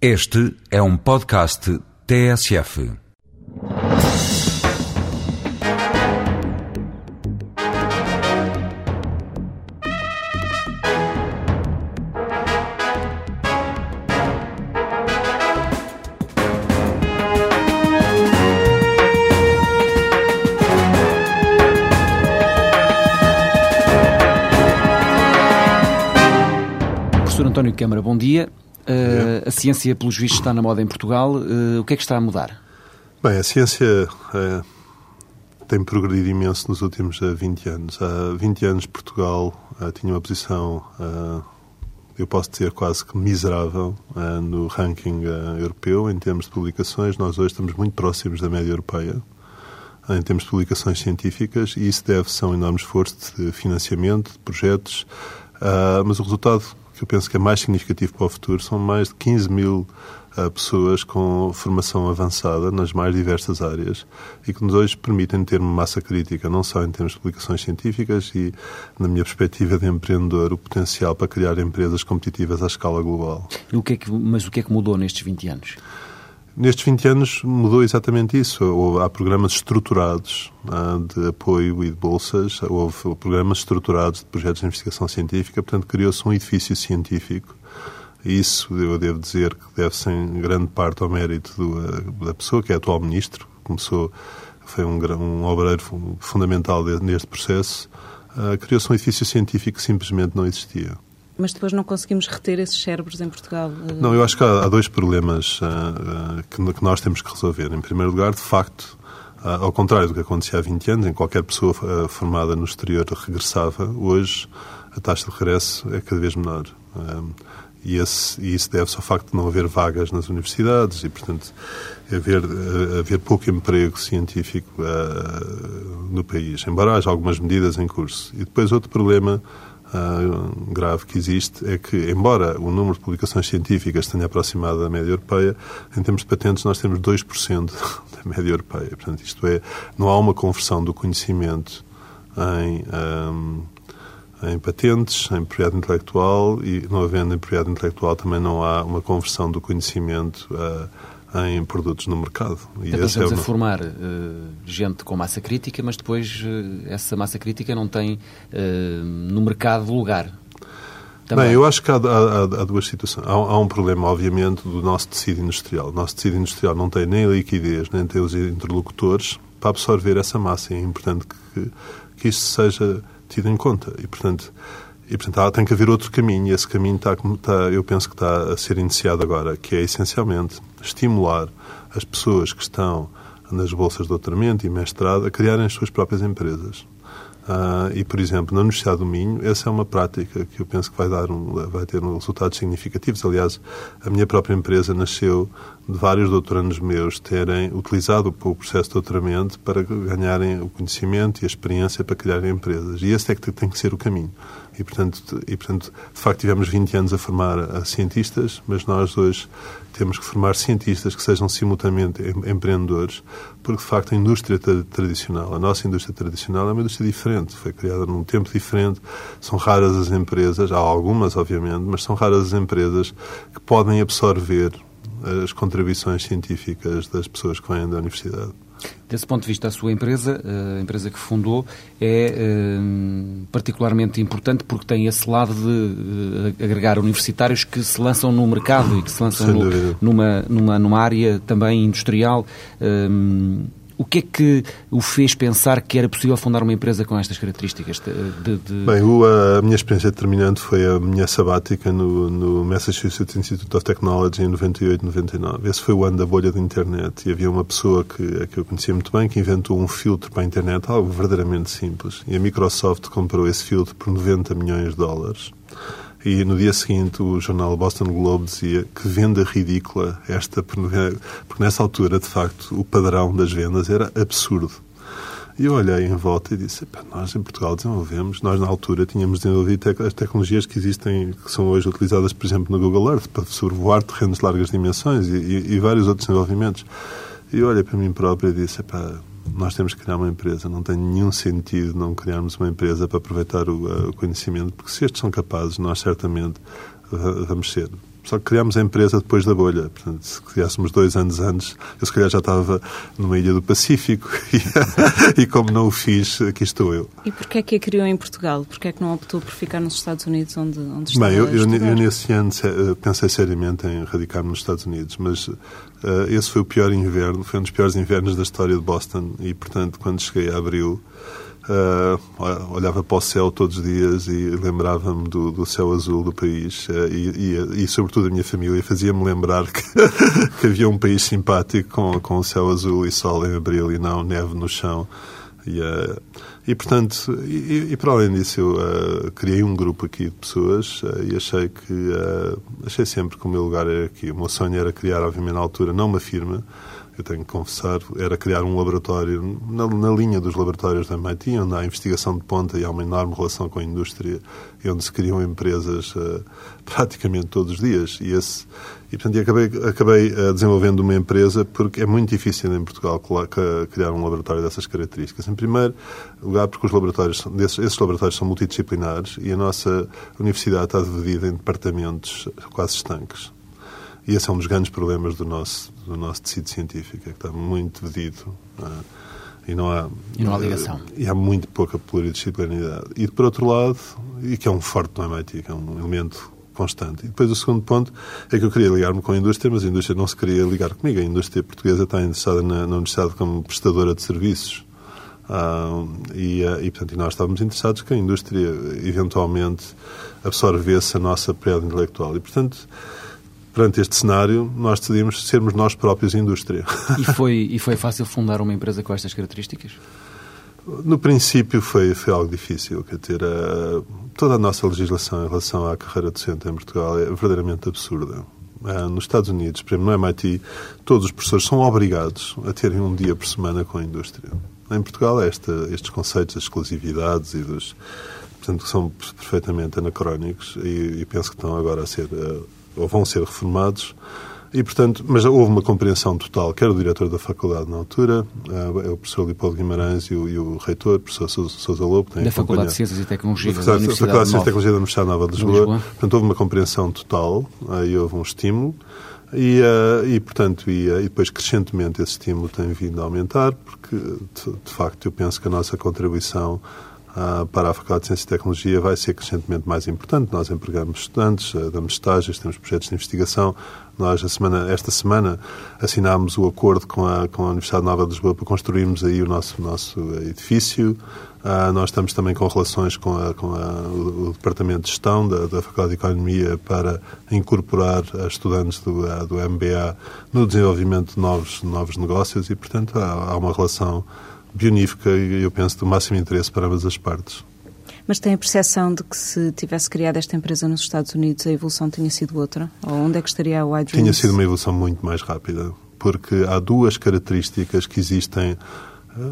Este é um podcast TSF. Professor António Câmara, bom dia. A ciência, pelos vistos, está na moda em Portugal. Uh, o que é que está a mudar? Bem, a ciência eh, tem progredido imenso nos últimos 20 anos. Há 20 anos, Portugal tinha uma posição, eu posso dizer, quase que miserável no ranking europeu em termos de publicações. Nós hoje estamos muito próximos da média europeia em termos de publicações científicas e isso deve-se a um enorme esforço de financiamento, de projetos, mas o resultado que eu penso que é mais significativo para o futuro, são mais de 15 mil uh, pessoas com formação avançada nas mais diversas áreas e que nos hoje permitem ter uma massa crítica, não só em termos de publicações científicas e, na minha perspectiva de empreendedor, o potencial para criar empresas competitivas à escala global. O que é que, mas o que é que mudou nestes 20 anos? Nestes 20 anos mudou exatamente isso. Há programas estruturados ah, de apoio e de bolsas, houve programas estruturados de projetos de investigação científica, portanto criou-se um edifício científico. Isso, eu devo dizer, que deve-se em grande parte ao mérito do, ah, da pessoa que é atual ministro, começou, foi um, um obreiro fundamental neste processo. Uh, criou-se um edifício científico que simplesmente não existia mas depois não conseguimos reter esses cérebros em Portugal. Não, eu acho que há, há dois problemas uh, uh, que, que, nós temos que resolver. Em primeiro lugar, de facto, uh, ao contrário do que acontecia há 20 anos, em que qualquer pessoa formada no exterior regressava, hoje a taxa de regresso é cada vez menor. E, esse, e, isso deve-se ao facto de não haver vagas nas universidades e, portanto, haver, haver pouco emprego científico no país, embora haja algumas medidas em curso. E depois outro problema uh, grave que existe é que, embora o número de publicações científicas tenha aproximado da média europeia, em termos de patentes nós temos 2% da média europeia. Portanto, isto é, não há uma conversão do conhecimento em, um, em patentes, em propriedade intelectual e, não havendo em propriedade intelectual, também não há uma conversão do conhecimento uh, em produtos no mercado. E então estamos é a formar uh, gente com massa crítica, mas depois uh, essa massa crítica não tem uh, no mercado lugar. Também. Bem, eu acho que há, há, há duas situações. Há, há, um problema, obviamente, do nosso tecido industrial. O nosso tecido industrial não tem nem liquidez, nem tem os interlocutores para absorver essa massa. E é importante que, que isto seja tido em conta. E, portanto, e, portanto, tem que haver outro caminho. E esse caminho está, está, eu penso que está a ser iniciado agora, que é essencialmente estimular as pessoas que estão nas bolsas de doutoramento e mestrado a criarem as suas próprias empresas. Uh, e, por exemplo, na Universidade do Minho, essa é uma prática que eu penso que vai, dar um, vai ter resultados significativos. Aliás, a minha própria empresa nasceu de vários doutorandos meus terem utilizado o processo de doutoramento para ganharem o conhecimento e a experiência para criarem empresas. E esse é que tem que ser o caminho. E, portanto, e, portanto de facto, tivemos 20 anos a formar a cientistas, mas nós hoje temos que formar cientistas que sejam simultaneamente empreendedores, porque, de facto, a indústria tradicional, a nossa indústria tradicional é uma indústria diferente, foi criada num tempo diferente, são raras as empresas, há algumas, obviamente, mas são raras as empresas que podem absorver as contribuições científicas das pessoas que vêm da universidade. Desse ponto de vista, a sua empresa, a empresa que fundou, é eh, particularmente importante porque tem esse lado de eh, agregar universitários que se lançam no mercado e que se lançam no, numa, numa, numa área também industrial. O que é que o fez pensar que era possível fundar uma empresa com estas características? De, de... Bem, a minha experiência determinante foi a minha sabática no, no, Massachusetts Institute of Technology em 98, 99. Esse foi o ano da bolha da internet e havia uma pessoa que, que eu conhecia muito bem que inventou um filtro para a internet, algo verdadeiramente simples. E a Microsoft comprou esse filtro por 90 milhões de dólares. E no dia seguinte o jornal Boston Globe dizia que venda ridícula esta, porque nessa altura, de facto, o padrão das vendas era absurdo. E eu olhei em volta e disse, nós em Portugal desenvolvemos, nós na altura tínhamos desenvolvido as tecnologias que existem, que são hoje utilizadas, por exemplo, no Google Earth, para sobrevoar terrenos de largas dimensões e, e, e vários outros desenvolvimentos. E eu olhei para mim próprio e disse, nós temos que criar uma empresa. Não tem nenhum sentido não criarmos uma empresa para aproveitar o, o conhecimento, porque se estes são capazes, nós certamente vamos ser. Só que criámos a empresa depois da bolha. Portanto, se criássemos dois anos antes, eu se calhar já estava numa ilha do Pacífico e, e como não o fiz, aqui estou eu. E porquê é que a criou em Portugal? Porquê é que não optou por ficar nos Estados Unidos, onde, onde está Bem, eu, eu, eu, nesse ano pensei seriamente em radicar-me nos Estados Unidos, mas uh, esse foi o pior inverno, foi um dos piores invernos da história de Boston e, portanto, quando cheguei a abril, Uh, olhava para o céu todos os dias e lembrava-me do, do, céu azul do país uh, e, e, e, sobretudo, a minha família fazia-me lembrar que, que, havia um país simpático com, com o céu azul e sol em abril e não neve no chão. E, uh, e portanto, e, e, para além disso, eu criei um grupo aqui de pessoas e achei que achei sempre que o meu lugar era aqui. O meu sonho era criar, obviamente, na altura, não uma firma, eu tenho que confessar, era criar um laboratório na, na, linha dos laboratórios da MIT, onde há investigação de ponta e há uma enorme relação com a indústria, e onde se criam empresas uh, praticamente todos os dias. E, esse, e portanto, acabei, acabei uh, desenvolvendo uma empresa porque é muito difícil em Portugal criar um laboratório dessas características. Em primeiro lugar, porque os laboratórios, desses, esses laboratórios são multidisciplinares e a nossa universidade está dividida em departamentos quase estanques. E esse é um dos grandes problemas do nosso, do nosso tecido científico, é que está muito dividido. Uh, e não há, e não há ligação. E há muito pouca pluridisciplinaridade. E, por outro lado, e que é um forte no MIT, que é um elemento constante. E depois o segundo ponto é que eu queria ligar-me com a indústria, mas a indústria não se queria ligar comigo. A indústria portuguesa está interessada na, na universidade como prestadora de serviços. Uh, e, uh, e, portanto, nós estávamos interessados que a indústria eventualmente absorvesse a nossa período intelectual. E, portanto, perante este cenário, nós decidimos sermos nós próprios indústria. E foi, e foi fácil fundar uma empresa com estas características? No princípio foi, foi algo difícil, quer ter uh, toda a nossa legislação em relação à carreira docente em Portugal é verdadeiramente absurda. Uh, nos Estados Unidos, por exemplo, no MIT, todos os professores são obrigados a terem um dia por semana com a indústria. Em Portugal, esta, estes conceitos das exclusividades e dos. Portanto, que são perfeitamente anacrónicos e, e penso que estão agora a ser uh, ou vão ser reformados. E, portanto, mas houve uma compreensão total, quer do diretor da faculdade na altura, é o professor Leopoldo Guimarães e o, e o reitor, o professor Sousa Lobo. Da Faculdade de Ciências e Tecnologia da, da Universidade, Faculdade de Ciências e Tecnologia da Universidade Nova de Lisboa. Lisboa. Portanto, houve uma compreensão total, aí houve um estímulo. E, uh, e portanto, e, uh, e, depois crescentemente esse estímulo tem vindo a aumentar, porque de, de facto eu penso que a nossa contribuição ah, para a Faculdade de Ciência e Tecnologia vai ser crescentemente mais importante. Nós empregamos estudantes, ah, damos estágios, temos projetos de investigação. Nós, semana, esta semana, assinámos o acordo com a, com a Universidade Nova de Lisboa para construirmos aí o nosso, nosso edifício. Uh, nós estamos também com relações com, a, com a, o, o, Departamento de Gestão da, da, Faculdade de Economia para incorporar estudantes do, do MBA no desenvolvimento de novos, novos negócios e, portanto, há, há uma relação bionífica e, eu penso, do máximo interesse para ambas as partes. Mas tem a percepção de que se tivesse criado esta empresa nos Estados Unidos a evolução tinha sido outra? Ou onde é que estaria a Wide Tinha sido uma evolução muito mais rápida, porque há duas características que existem, eh,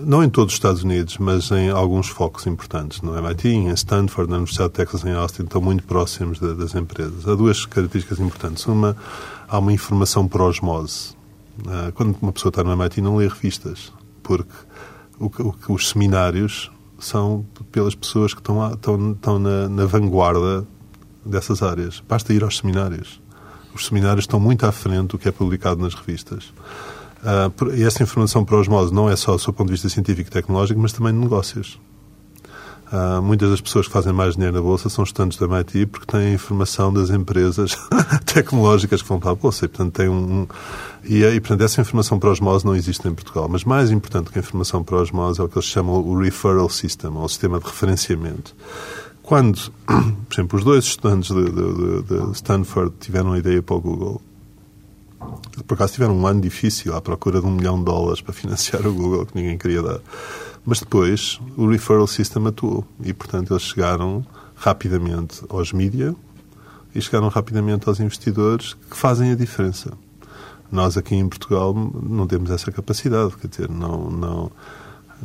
não em todos os Estados Unidos, mas em alguns focos importantes. No MIT, em Stanford, na Universidade de Texas, em Austin, estão muito próximos de, das empresas. Há duas características importantes. Uma, há uma informação por osmose. Eh, quando uma pessoa está no MIT, não lê revistas, porque o, o, os seminários são pelas pessoas que estão, lá, estão, estão na, na, vanguarda dessas áreas. Basta ir aos seminários. Os seminários estão muito à frente do que é publicado nas revistas. Uh, e essa informação para os modos não é só do seu ponto de vista científico e tecnológico, mas também de negócios. Uh, muitas das pessoas que fazem mais dinheiro na Bolsa são estudantes da MIT porque têm informação das empresas tecnológicas que vão para a Bolsa. E, portanto, tem um, e, e, portanto, essa informação para osmose não existe em Portugal. Mas mais importante que a informação para osmose é o que eles chamam o referral system, ou o sistema de referenciamento. Quando, por exemplo, os dois estudantes de, de, de Stanford tiveram a ideia para o Google, por acaso tiveram um ano difícil à procura de um milhão de dólares para financiar o Google, que ninguém queria dar. Mas depois o referral system atuou e, portanto, eles chegaram rapidamente aos mídia e chegaram rapidamente aos investidores que fazem a diferença. Nós aqui em Portugal não temos essa capacidade, quer dizer, não, não,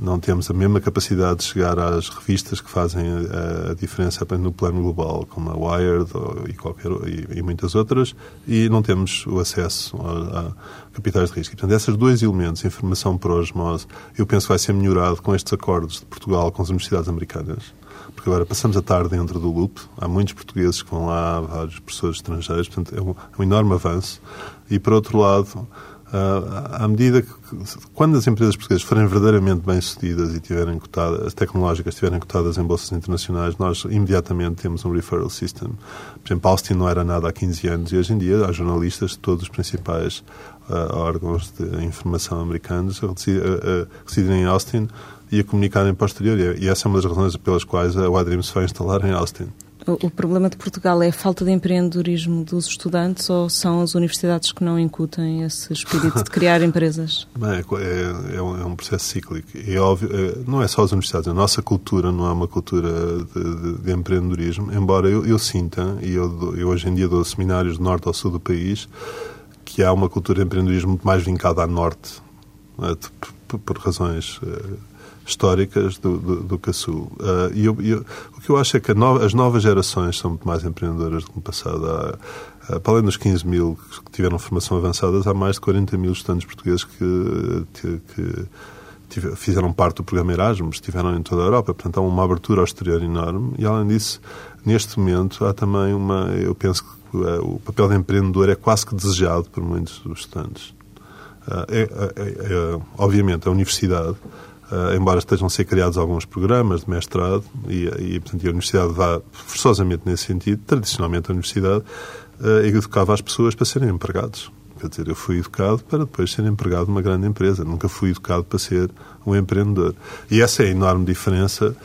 não temos a mesma capacidade de chegar às revistas que fazem a, a diferença no plano global, como a Wired ou, e, qualquer, e, e, muitas outras, e não temos o acesso a, a capitais de risco. E, portanto, esses dois elementos, informação para osmose, eu penso que vai ser melhorado com estes acordos de Portugal com as universidades americanas porque agora passamos a tarde dentro do loop. Há muitos portugueses que vão lá, vários professores estrangeiros, portanto é um, é um enorme avanço. E, por outro lado, à medida que, quando as empresas portuguesas forem verdadeiramente bem-sucedidas e tiverem cotadas, as tecnológicas estiverem cotadas em bolsas internacionais, nós imediatamente temos um referral system. Por exemplo, Austin não era nada há 15 anos e hoje em dia há jornalistas de todos os principais uh, órgãos de informação americanos a residirem em Austin e a comunicarem para o exterior. E essa é uma das razões pelas quais a Wadrim se vai instalar em Austin. O problema de Portugal é a falta de empreendedorismo dos estudantes ou são as universidades que não incutem esse espírito de criar empresas? Bem, é, é, um, é, um, processo cíclico. É óbvio, é, não é só as universidades. A nossa cultura não é uma cultura de, de, de empreendedorismo, embora eu, eu sinta, e eu, eu, hoje em dia dou seminários do norte ao sul do país, que há uma cultura de empreendedorismo muito mais vincada a norte, é, por, por, razões é, históricas do, do, do. Uh, e eu, eu, o que eu acho é que as novas gerações são muito mais empreendedoras do que no passado. Há, uh, para além dos 15 mil que tiveram formação avançada, há mais de 40 mil estudantes portugueses que, que, que fizeram parte do programa Erasmus, estiveram em toda a Europa. Portanto, há uma abertura ao exterior enorme. E, além disso, neste momento, há também uma... Eu penso que uh, o papel de empreendedor é quase que desejado por muitos dos estudantes. É, é, é, obviamente, a universidade Uh, embora estejam a ser criados alguns programas de mestrado e, e, portanto, a Universidade vá forçosamente nesse sentido, tradicionalmente a Universidade uh, educava as pessoas para serem empregados. Quer dizer, eu fui educado para depois ser empregado numa grande empresa, nunca fui educado para ser um empreendedor. E essa é a enorme diferença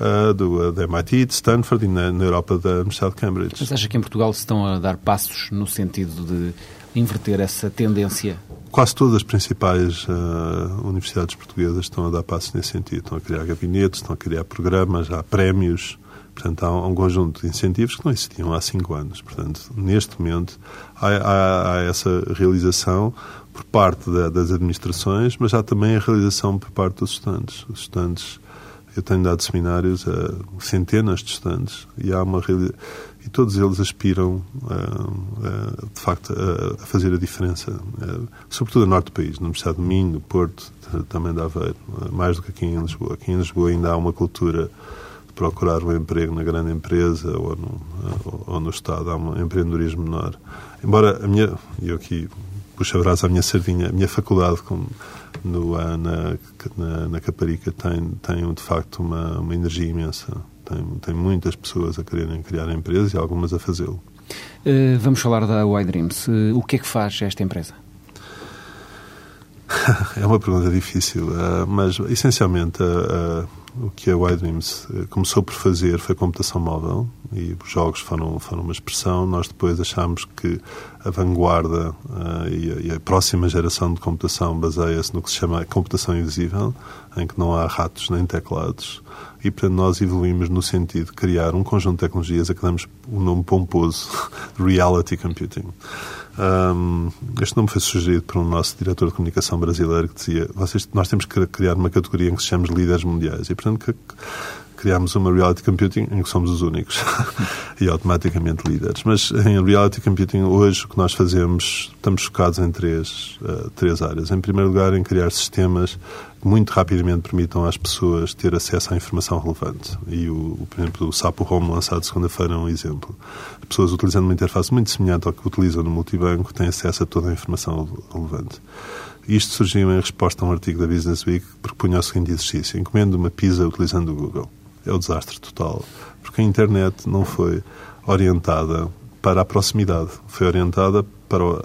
uh, do, da MIT, de Stanford e na, na Europa da Universidade de Cambridge. Mas acha que em Portugal se estão a dar passos no sentido de inverter essa tendência Quase todas as principais uh, universidades portuguesas estão a dar passos nesse sentido. Estão a criar gabinetes, estão a criar programas, há prémios. Portanto, há um conjunto de incentivos que não existiam há cinco anos. Portanto, neste momento, há, há, há essa realização por parte da, das administrações, mas há também a realização por parte dos estudantes. Os estudantes, eu tenho dado seminários a centenas de estudantes e há uma e todos eles aspiram, de facto, a, fazer a diferença, sobretudo no norte do país, no Estado de Minho, no Porto, também da Aveiro, mais do que aqui em Lisboa. Aqui em Lisboa ainda há uma cultura de procurar um emprego na grande empresa ou no, ou no Estado, há um empreendedorismo menor. Embora a minha, eu aqui puxo a brasa à minha sardinha, a minha faculdade como no, na, na, na Caparica tem, tem de facto uma, uma energia imensa tem, tem muitas pessoas a quererem criar empresas e algumas a fazê-lo. Uh, vamos falar da Y-Dreams. Uh, o que é que faz esta empresa? é uma pergunta difícil, uh, mas essencialmente o que a Y-Dreams começou por fazer foi computação móvel e os jogos foram, foram uma expressão. Nós depois achámos que a vanguarda e, a, e a próxima geração de computação baseia-se no que se chama computação invisível, em que não há ratos nem teclados e, portanto, nós evoluímos no sentido de criar um conjunto de tecnologias a que damos o nome pomposo Reality Computing. Um, este nome foi sugerido por um nosso diretor de comunicação brasileiro que dizia Vocês, nós temos que criar uma categoria em que se chama líderes mundiais e, portanto, criámos uma reality computing em que somos os únicos e automaticamente líderes. Mas em reality computing, hoje, o que nós fazemos, estamos focados em três, uh, três áreas. Em primeiro lugar, em criar sistemas muito rapidamente permitam às pessoas ter acesso à informação relevante. E, o, por exemplo, o Sapo Home, lançado segunda-feira, é um exemplo. As pessoas utilizando uma interface muito semelhante ao que utilizam no multibanco têm acesso a toda a informação relevante. Isto surgiu em resposta a um artigo da Business Week que propunha o seguinte exercício: encomende uma pizza utilizando o Google é o desastre total. Porque a internet não foi orientada para a proximidade, foi orientada para, o,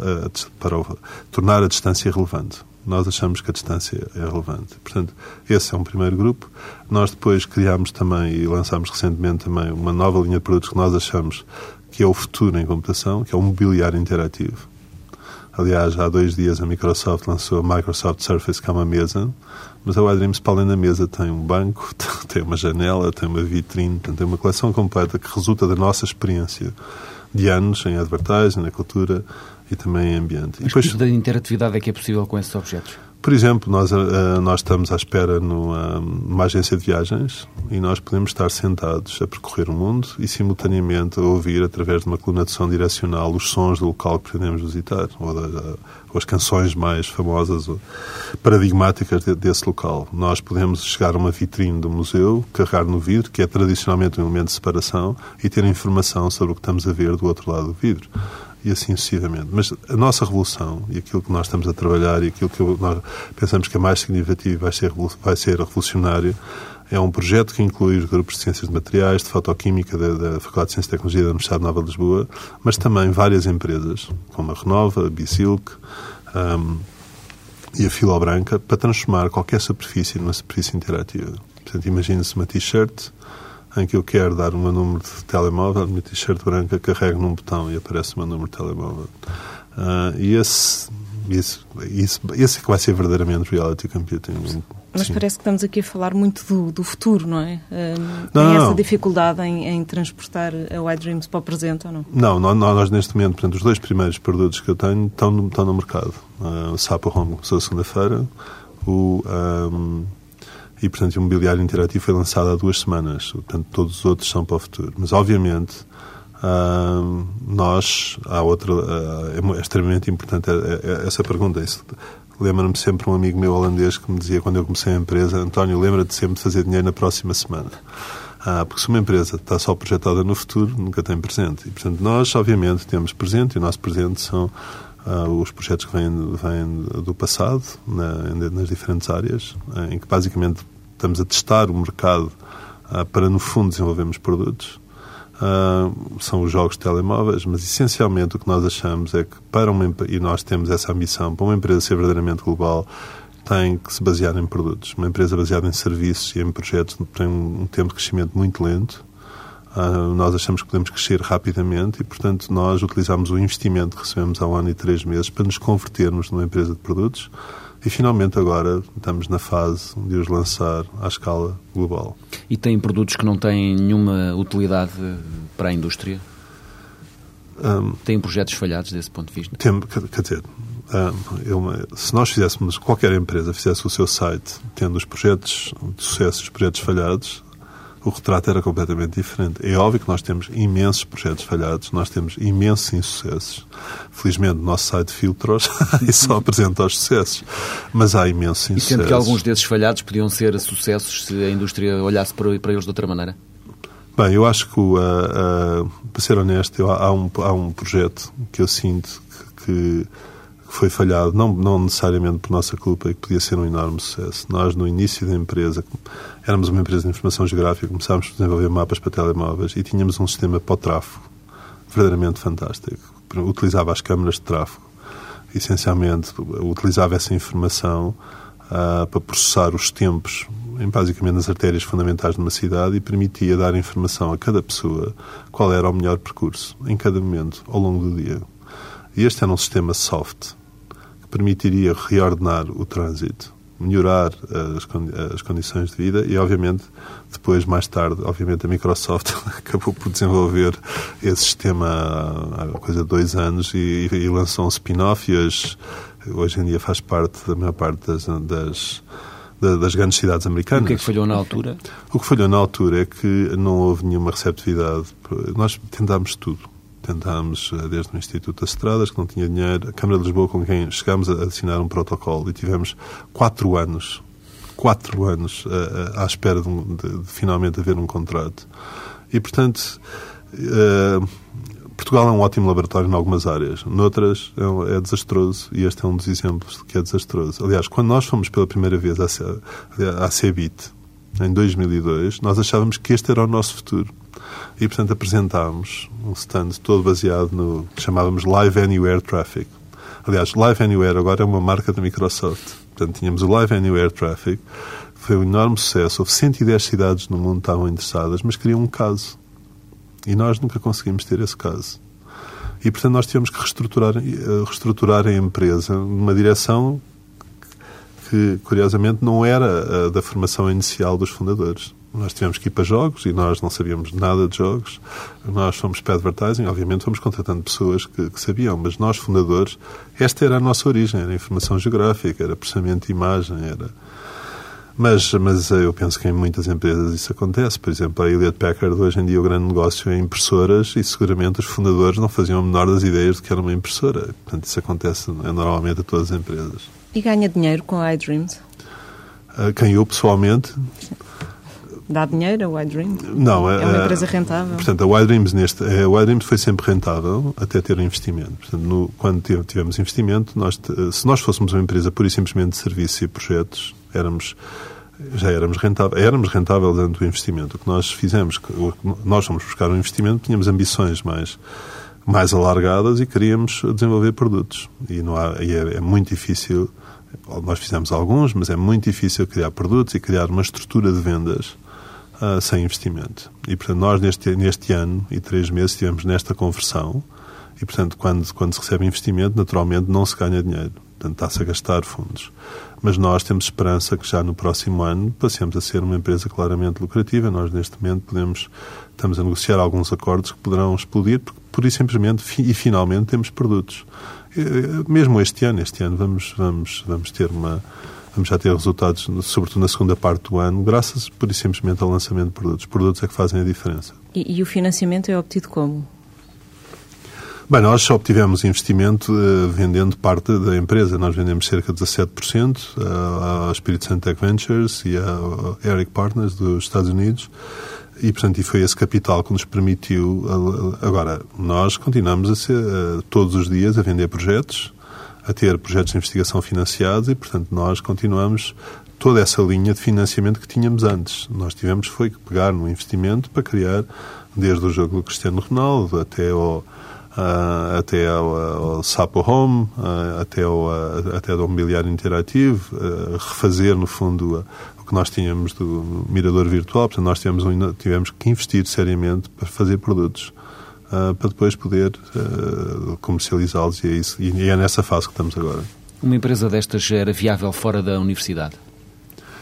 para o, tornar a distância relevante. Nós achamos que a distância é relevante. Portanto, esse é um primeiro grupo. Nós depois criámos também e lançámos recentemente também uma nova linha de produtos que nós achamos que é o futuro em computação, que é o mobiliário interativo. Aliás, há dois dias a Microsoft lançou a Microsoft Surface, que é uma mesa mas a iDreams, para além da mesa, tem um banco, tem uma janela, tem uma vitrine, tem uma coleção completa que resulta da nossa experiência de anos em advertising, na cultura e também ambiente. Mas e depois, que tipo de interatividade é que é possível com esses objetos? Por exemplo, nós, uh, nós estamos à espera numa, numa, agência de viagens e nós podemos estar sentados a percorrer o mundo e simultaneamente a ouvir, através de uma coluna de som direcional, os sons do local que pretendemos visitar, ou, da, ou as canções mais famosas ou paradigmáticas de, desse local. Nós podemos chegar a uma vitrine do museu, carregar no vidro, que é tradicionalmente um elemento de separação, e ter informação sobre o que estamos a ver do outro lado do vidro e assim sucessivamente. Mas a nossa revolução e aquilo que nós estamos a trabalhar e aquilo que nós pensamos que é mais significativo e vai ser, vai ser revolucionário é um projeto que inclui os grupos de Ciências de Materiais, de Fotoquímica da, da Faculdade de Ciência e Tecnologia da Universidade Nova Lisboa, mas também várias empresas, como a Renova, a Bisilk um, e a Filobranca, para transformar qualquer superfície numa superfície interativa. Portanto, imagine-se uma t-shirt em que eu quero dar o meu número de telemóvel, a minha t-shirt branca, carrego num botão e aparece o meu número de telemóvel. Uh, e esse, esse, esse, esse é que vai ser verdadeiramente reality computing. Mas Sim. parece que estamos aqui a falar muito do, do futuro, não é? Uh, não, tem não, essa dificuldade em, em, transportar a iDreams para o presente ou não? Não, nós, nós, neste momento, portanto, os dois primeiros produtos que eu tenho estão no, estão no mercado. Uh, o Sapo Home começou segunda-feira, o um, e, portanto, o mobiliário interativo foi lançado há duas semanas. Portanto, todos os outros são para o futuro. Mas, obviamente, uh, nós, há outra, uh, é, extremamente importante essa pergunta. Lembra-me sempre um amigo meu holandês que me dizia, quando eu comecei a empresa, António, lembra-te sempre de fazer dinheiro na próxima semana. Ah, porque se uma empresa está só projetada no futuro, nunca tem presente. E, portanto, nós, obviamente, temos presente, e o nosso presente são os projetos que vêm, vêm do passado, na, nas diferentes áreas, uh, em que basicamente estamos a testar o mercado uh, para, no fundo, desenvolvermos produtos. são os jogos de telemóveis, mas essencialmente o que nós achamos é que, para uma, e nós temos essa ambição, para uma empresa ser verdadeiramente global, tem que se basear em produtos. Uma empresa baseada em serviços e em projetos tem um tempo de crescimento muito lento Uh, nós achamos que podemos crescer rapidamente e, portanto, nós utilizamos o investimento que recebemos há um ano e três meses para nos convertermos numa empresa de produtos e, finalmente, agora estamos na fase de os lançar à escala global. E tem produtos que não têm nenhuma utilidade para a indústria? Um, tem projetos falhados desse ponto de vista? Tem, quer dizer, um, se nós fizéssemos, qualquer empresa fizesse o seu site tendo os projetos de sucesso e os projetos falhados, o retrato era completamente diferente. É óbvio que nós temos imensos projetos falhados, nós temos imensos insucessos. Felizmente, o nosso site filtros e só apresenta os sucessos. Mas há imensos insucessos. E sendo que alguns desses falhados podiam ser sucessos se a indústria olhasse para, para eles de outra maneira? Bem, eu acho que, uh, uh, para ser honesto, eu, há, um, há um projeto que eu sinto que, que foi falhado, não, não necessariamente por nossa culpa, e que podia ser um enorme sucesso. Nós, no início da empresa, éramos uma empresa de informação geográfica, começámos a desenvolver mapas para telemóveis e tínhamos um sistema para o tráfego verdadeiramente fantástico. Utilizava as câmaras de tráfego, essencialmente, utilizava essa informação uh, para processar os tempos, em basicamente nas artérias fundamentais de uma cidade e permitia dar informação a cada pessoa qual era o melhor percurso, em cada momento, ao longo do dia. E este era um sistema soft que permitiria reordenar o trânsito, melhorar as, condi as condições de vida e, obviamente, depois, mais tarde, obviamente, a Microsoft acabou por desenvolver esse sistema há coisa de dois anos e, e lançou um spin-off e hoje, hoje em dia faz parte da maior parte das, das das grandes cidades americanas. o que é que falhou na altura? O que falhou na altura é que não houve nenhuma receptividade. Nós tentámos tudo tentámos, eh, desde o Instituto das Estradas, que não tinha dinheiro, a Câmara de Lisboa, com quem chegámos a assinar um protocolo e tivemos quatro anos, quatro anos uh, à espera de, de, de, finalmente haver um contrato. E, portanto, Portugal é um ótimo laboratório em algumas áreas, noutras é, é, desastroso e este é um dos exemplos de que é desastroso. Aliás, quando nós fomos pela primeira vez à, à CEBIT, em 2002, nós achávamos que este era o nosso futuro. E, portanto, apresentámos um stand todo baseado no que chamávamos Live Anywhere Traffic. Aliás, Live Anywhere agora é uma marca da Microsoft. Portanto, tínhamos o Live Anywhere Traffic, foi um enorme sucesso. Houve 110 cidades no mundo que estavam interessadas, mas queriam um caso. E nós nunca conseguimos ter esse caso. E, portanto, nós tivemos que reestruturar, eh, reestruturar a empresa numa direção que, curiosamente, não era a da formação inicial dos fundadores. Nós tivemos que ir para jogos e nós não sabíamos nada de jogos. Nós fomos para advertising, obviamente fomos contratando pessoas que, que, sabiam, mas nós, fundadores, esta era a nossa origem, era informação geográfica, era processamento de imagem, era... Mas, mas eu penso que em muitas empresas isso acontece. Por exemplo, a Elliott Packard, hoje em dia, o grande negócio é impressoras e seguramente os fundadores não faziam a menor das ideias de que era uma impressora. Portanto, isso acontece é, normalmente a todas as empresas. E ganha dinheiro com a iDreams? Quem eu, pessoalmente... Dá dinheiro a iDreams? Não. É uma empresa rentável? Portanto, a iDreams, neste, a iDreams foi sempre rentável até ter investimento. Portanto, no, quando tivemos investimento, nós, se nós fôssemos uma empresa pura e simplesmente de serviços e projetos, éramos já éramos rentáveis, éramos rentáveis dentro do investimento. O que nós fizemos, nós fomos buscar um investimento, tínhamos ambições mais mais alargadas e queríamos desenvolver produtos. E, não há, e é, é muito difícil, nós fizemos alguns, mas é muito difícil criar produtos e criar uma estrutura de vendas uh, sem investimento. E, portanto, nós neste, neste ano e três meses estivemos nesta conversão e, portanto, quando, quando se recebe investimento, naturalmente não se ganha dinheiro. Portanto, está-se a gastar fundos. Mas nós temos esperança que já no próximo ano passemos a ser uma empresa claramente lucrativa. Nós, neste momento, podemos, estamos a negociar alguns acordos que poderão explodir, porque, por isso, simplesmente, e finalmente, temos produtos. Mesmo este ano, este ano vamos, vamos, vamos ter uma, vamos já ter resultados, sobretudo na segunda parte do ano, graças, por isso, simplesmente, ao lançamento de produtos. Produtos é que fazem a diferença. E, e o financiamento é obtido como? Bem, nós obtivemos investimento uh, vendendo parte da empresa. Nós vendemos cerca de 17% uh, à Spirit Santo Tech Ventures e à Eric Partners dos Estados Unidos. E, portanto, e foi esse capital que nos permitiu. Uh, agora, nós continuamos a ser, uh, todos os dias a vender projetos, a ter projetos de investigação financiados e, portanto, nós continuamos toda essa linha de financiamento que tínhamos antes. Nós tivemos foi que pegar no investimento para criar, desde o jogo do Cristiano Ronaldo até ao uh, até ao, ao, Sapo Home, uh, até, ao, uh, até ao mobiliário interativo, refazer, no fundo, o que nós tínhamos do mirador virtual. Portanto, nós tivemos, tivemos que investir seriamente para fazer produtos. Para depois poder comercializá-los e é, isso, e é nessa fase que estamos agora. Uma empresa destas era viável fora da universidade?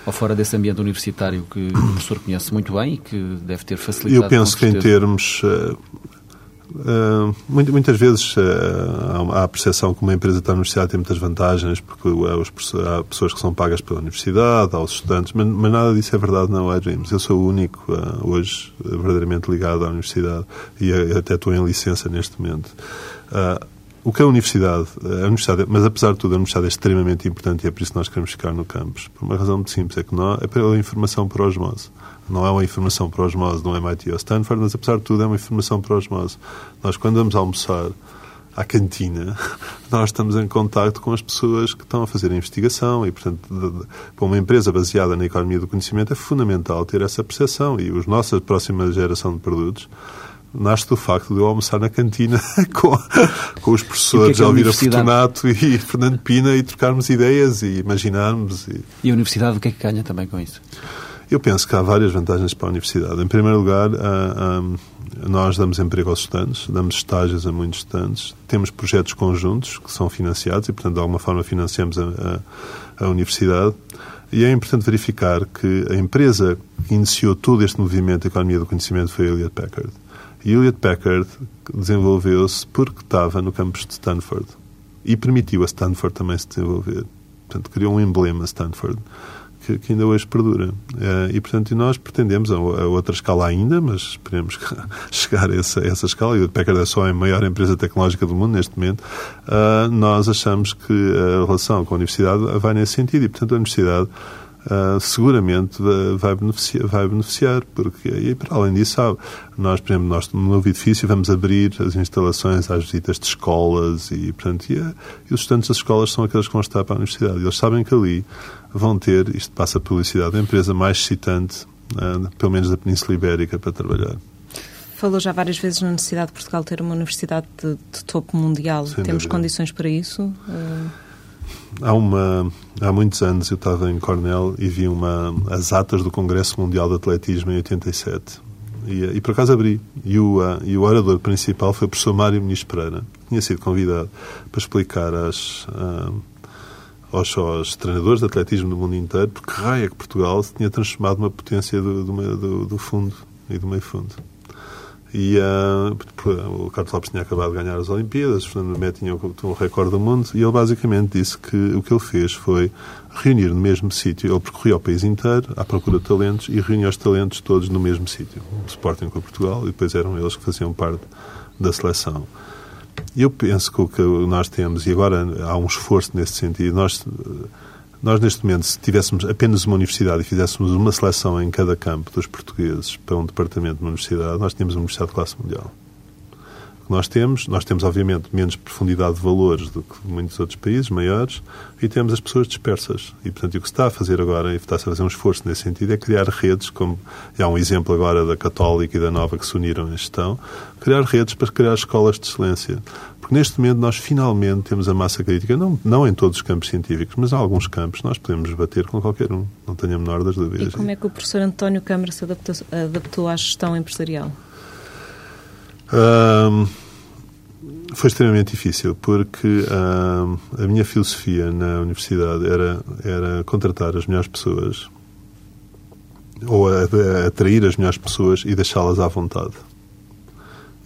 ou fora desse ambiente universitário que o professor conhece muito bem e que deve ter facilitado? Eu penso que em termos, Uh, muitas vezes uh, há a percepção que uma empresa está na universidade tem muitas vantagens, porque uh, há pessoas que são pagas pela universidade, há os estudantes, mas, mas nada disso é verdade na iDreams. Eu sou o único hoje verdadeiramente ligado à universidade e até estou em licença neste momento. o que é a universidade? A universidade? Mas apesar de tudo, a universidade é extremamente importante e é por isso que nós queremos ficar no campus. Por uma razão muito simples, é que não, é pela informação por osmose. Não é uma informação por osmose no MIT ou Stanford, mas apesar de tudo é uma informação por osmose. Nós, quando vamos almoçar à cantina, nós estamos em contato com as pessoas que estão a fazer a investigação e, portanto, para uma empresa baseada na economia do conhecimento é fundamental ter essa percepção e a nossa próxima geração de produtos nasce do facto de eu almoçar na cantina com, com os professores Elvira Fortunato e Fernando Pina e trocarmos ideias e imaginarmos. E... e a universidade o que é que ganha também com isso? Eu penso que há várias vantagens para a universidade. Em primeiro lugar, nós damos emprego aos estudantes, damos estágios a muitos estudantes, temos projetos conjuntos que são financiados e, portanto, de alguma forma financiamos a, a, a universidade. E é importante verificar que a empresa que iniciou todo este movimento da economia do conhecimento foi a Elliott Packard. E Elliott Packard desenvolveu-se porque estava no campus de Stanford e permitiu a Stanford também se desenvolver. Portanto, criou um emblema Stanford que, que ainda hoje perdura. Uh, e, portanto, nós pretendemos a, a, outra escala ainda, mas esperemos chegar a essa, a essa escala. E o Packard é só a maior empresa tecnológica do mundo neste momento. Uh, nós achamos que a relação com a universidade vai nesse sentido e, portanto, a universidade Uh, seguramente vai beneficiar, vai beneficiar, porque, e para além disso, sabe, nós, por exemplo, nós, no novo edifício vamos abrir as instalações às visitas de escolas e, portanto, e, e os estudantes das escolas são aqueles que vão estar para a universidade. Eles sabem que ali vão ter, isto passa a publicidade, a empresa mais excitante, uh, pelo menos da Península Ibérica, para trabalhar. Falou já várias vezes na necessidade de Portugal ter uma universidade de, de topo mundial. Sem Temos dúvida. condições para isso? Uh... Há, uma, há muitos anos eu estava em Cornell e vi uma, as atas do Congresso Mundial de Atletismo em 87. E, e por acaso abri. E o, uh, e o orador principal foi o professor Mário Muniz Pereira, que tinha sido convidado para explicar as, uh, aos, aos, treinadores de atletismo do mundo inteiro, porque raio é que Portugal se tinha transformado numa potência do, do, do, do fundo e do meio fundo. E uh, o Carlos Lopes tinha acabado de ganhar as Olimpíadas, Fernando Mé tinha o recorde do mundo, e ele basicamente disse que o que ele fez foi reunir no mesmo sítio, ele percorria o país inteiro à procura de talentos e reunia os talentos todos no mesmo sítio. Sporting com Portugal, e depois eram eles que faziam parte da seleção. Eu penso que o que nós temos, e agora há um esforço nesse sentido, nós nós, neste momento, se tivéssemos apenas uma universidade e fizéssemos uma seleção em cada campo dos portugueses para um departamento de uma universidade, nós tínhamos uma universidade de classe mundial. Que nós temos, nós temos, obviamente, menos profundidade de valores do que muitos outros países maiores e temos as pessoas dispersas. E, portanto, o que se está a fazer agora, e está-se a fazer um esforço nesse sentido, é criar redes, como há um exemplo agora da Católica e da Nova que se uniram em gestão, criar redes para criar escolas de excelência. Porque neste momento nós finalmente temos a massa crítica, não, não em todos os campos científicos, mas em alguns campos nós podemos bater com qualquer um, não tenho a menor das dúvidas. E como é que o professor António Câmara se adaptou, adaptou à gestão empresarial? Um, foi extremamente difícil, porque um, a minha filosofia na universidade era, era contratar as melhores pessoas ou a, a atrair as melhores pessoas e deixá-las à vontade.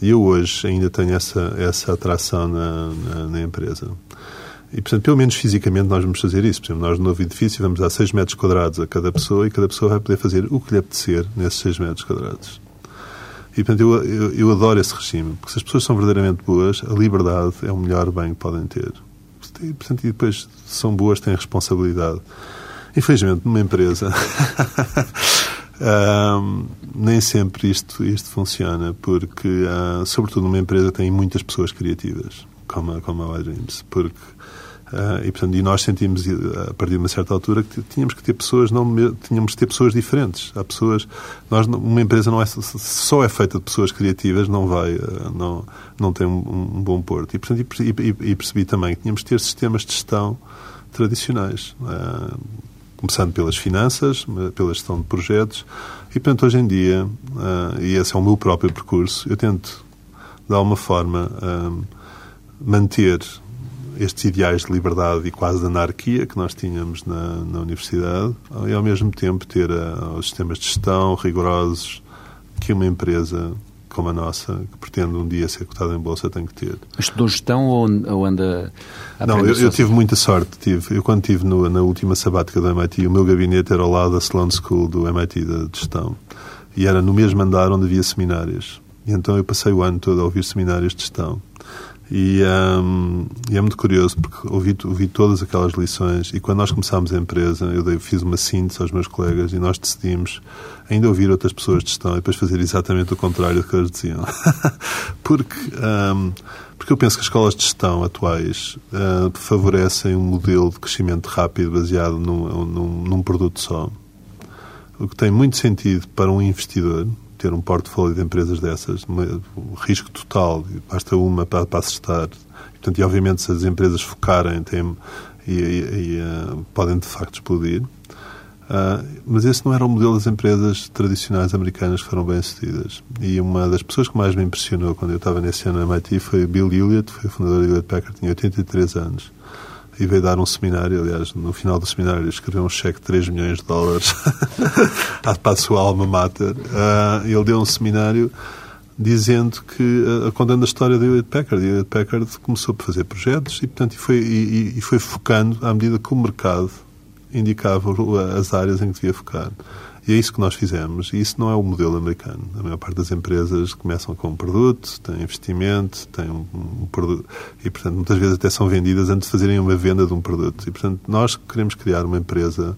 E eu hoje ainda tenho essa, essa atração na, na, na, empresa. E, portanto, pelo menos fisicamente nós vamos fazer isso. Por exemplo, nós no novo edifício vamos dar 6 metros quadrados a cada pessoa e cada pessoa vai poder fazer o que lhe apetecer nesses 6 metros quadrados. E, portanto, eu, eu, eu, adoro esse regime, porque se as pessoas são verdadeiramente boas, a liberdade é o melhor bem que podem ter. E, portanto, e depois, se são boas, têm responsabilidade. Infelizmente, numa empresa, Um, nem sempre isto, isto funciona, porque, uh, sobretudo numa empresa tem muitas pessoas criativas, como a, como a iDreams, porque Uh, e, portanto, e nós sentimos, a partir de uma certa altura, que tínhamos que ter pessoas, não, tínhamos que ter pessoas diferentes. Há pessoas, nós, uma empresa não é, só é feita de pessoas criativas, não vai, uh, não, não tem um, um, bom porto. E, portanto, e, e, percebi também que tínhamos que ter sistemas de gestão tradicionais. Uh, começando pelas finanças, pela gestão de projetos. E, portanto, hoje em dia, e esse é o meu próprio percurso, eu tento, de alguma forma, manter estes ideais de liberdade e quase de anarquia que nós tínhamos na, na universidade e, ao mesmo tempo, ter uh, os sistemas de gestão rigorosos que uma empresa como a nossa, que pretende um dia ser cotada em bolsa, tem que ter. Estudou gestão ou, anda a Não, eu, eu, tive muita sorte. Tive, eu, quando estive na última sabática do MIT, o meu gabinete era ao lado da Sloan School do MIT de gestão. E era no mesmo andar onde havia seminários. E então eu passei o ano todo a ouvir seminários de gestão. E, um, e, é muito curioso porque ouvi, ouvi todas aquelas lições e quando nós começámos a empresa eu dei, fiz uma síntese aos meus colegas e nós decidimos ainda ouvir outras pessoas de gestão e depois fazer exatamente o contrário do que eles diziam. porque, um, porque eu penso que as escolas de gestão atuais uh, favorecem um modelo de crescimento rápido baseado num, num, num produto só. O que tem muito sentido para um investidor, ter um portfólio de empresas dessas, o risco total, basta uma para, para acertar. Portanto, e obviamente se as empresas focarem e, e, e uh, podem de facto explodir. Uh, mas esse não era o modelo das empresas tradicionais americanas que foram bem-sucedidas. E uma das pessoas que mais me impressionou quando eu estava nesse ano na MIT foi Bill Elliott, foi o fundador da Hewlett Packard, tinha 83 anos e veio dar um seminário. Aliás, no final do seminário, escreveu um cheque de 3 milhões de dólares para a sua alma mater. Uh, ele deu um seminário dizendo que, uh, contando a história da Hewlett Packard. Hewlett Packard começou por fazer projetos e, portanto, foi, e, e foi focando à medida que o mercado indicava as áreas em que devia focar. E é isso que nós fizemos. E isso não é o modelo americano. A maior parte das empresas começam com um produto, têm investimento, têm um, um, produto. E, portanto, muitas vezes até são vendidas antes de fazerem uma venda de um produto. E, portanto, nós queremos criar uma empresa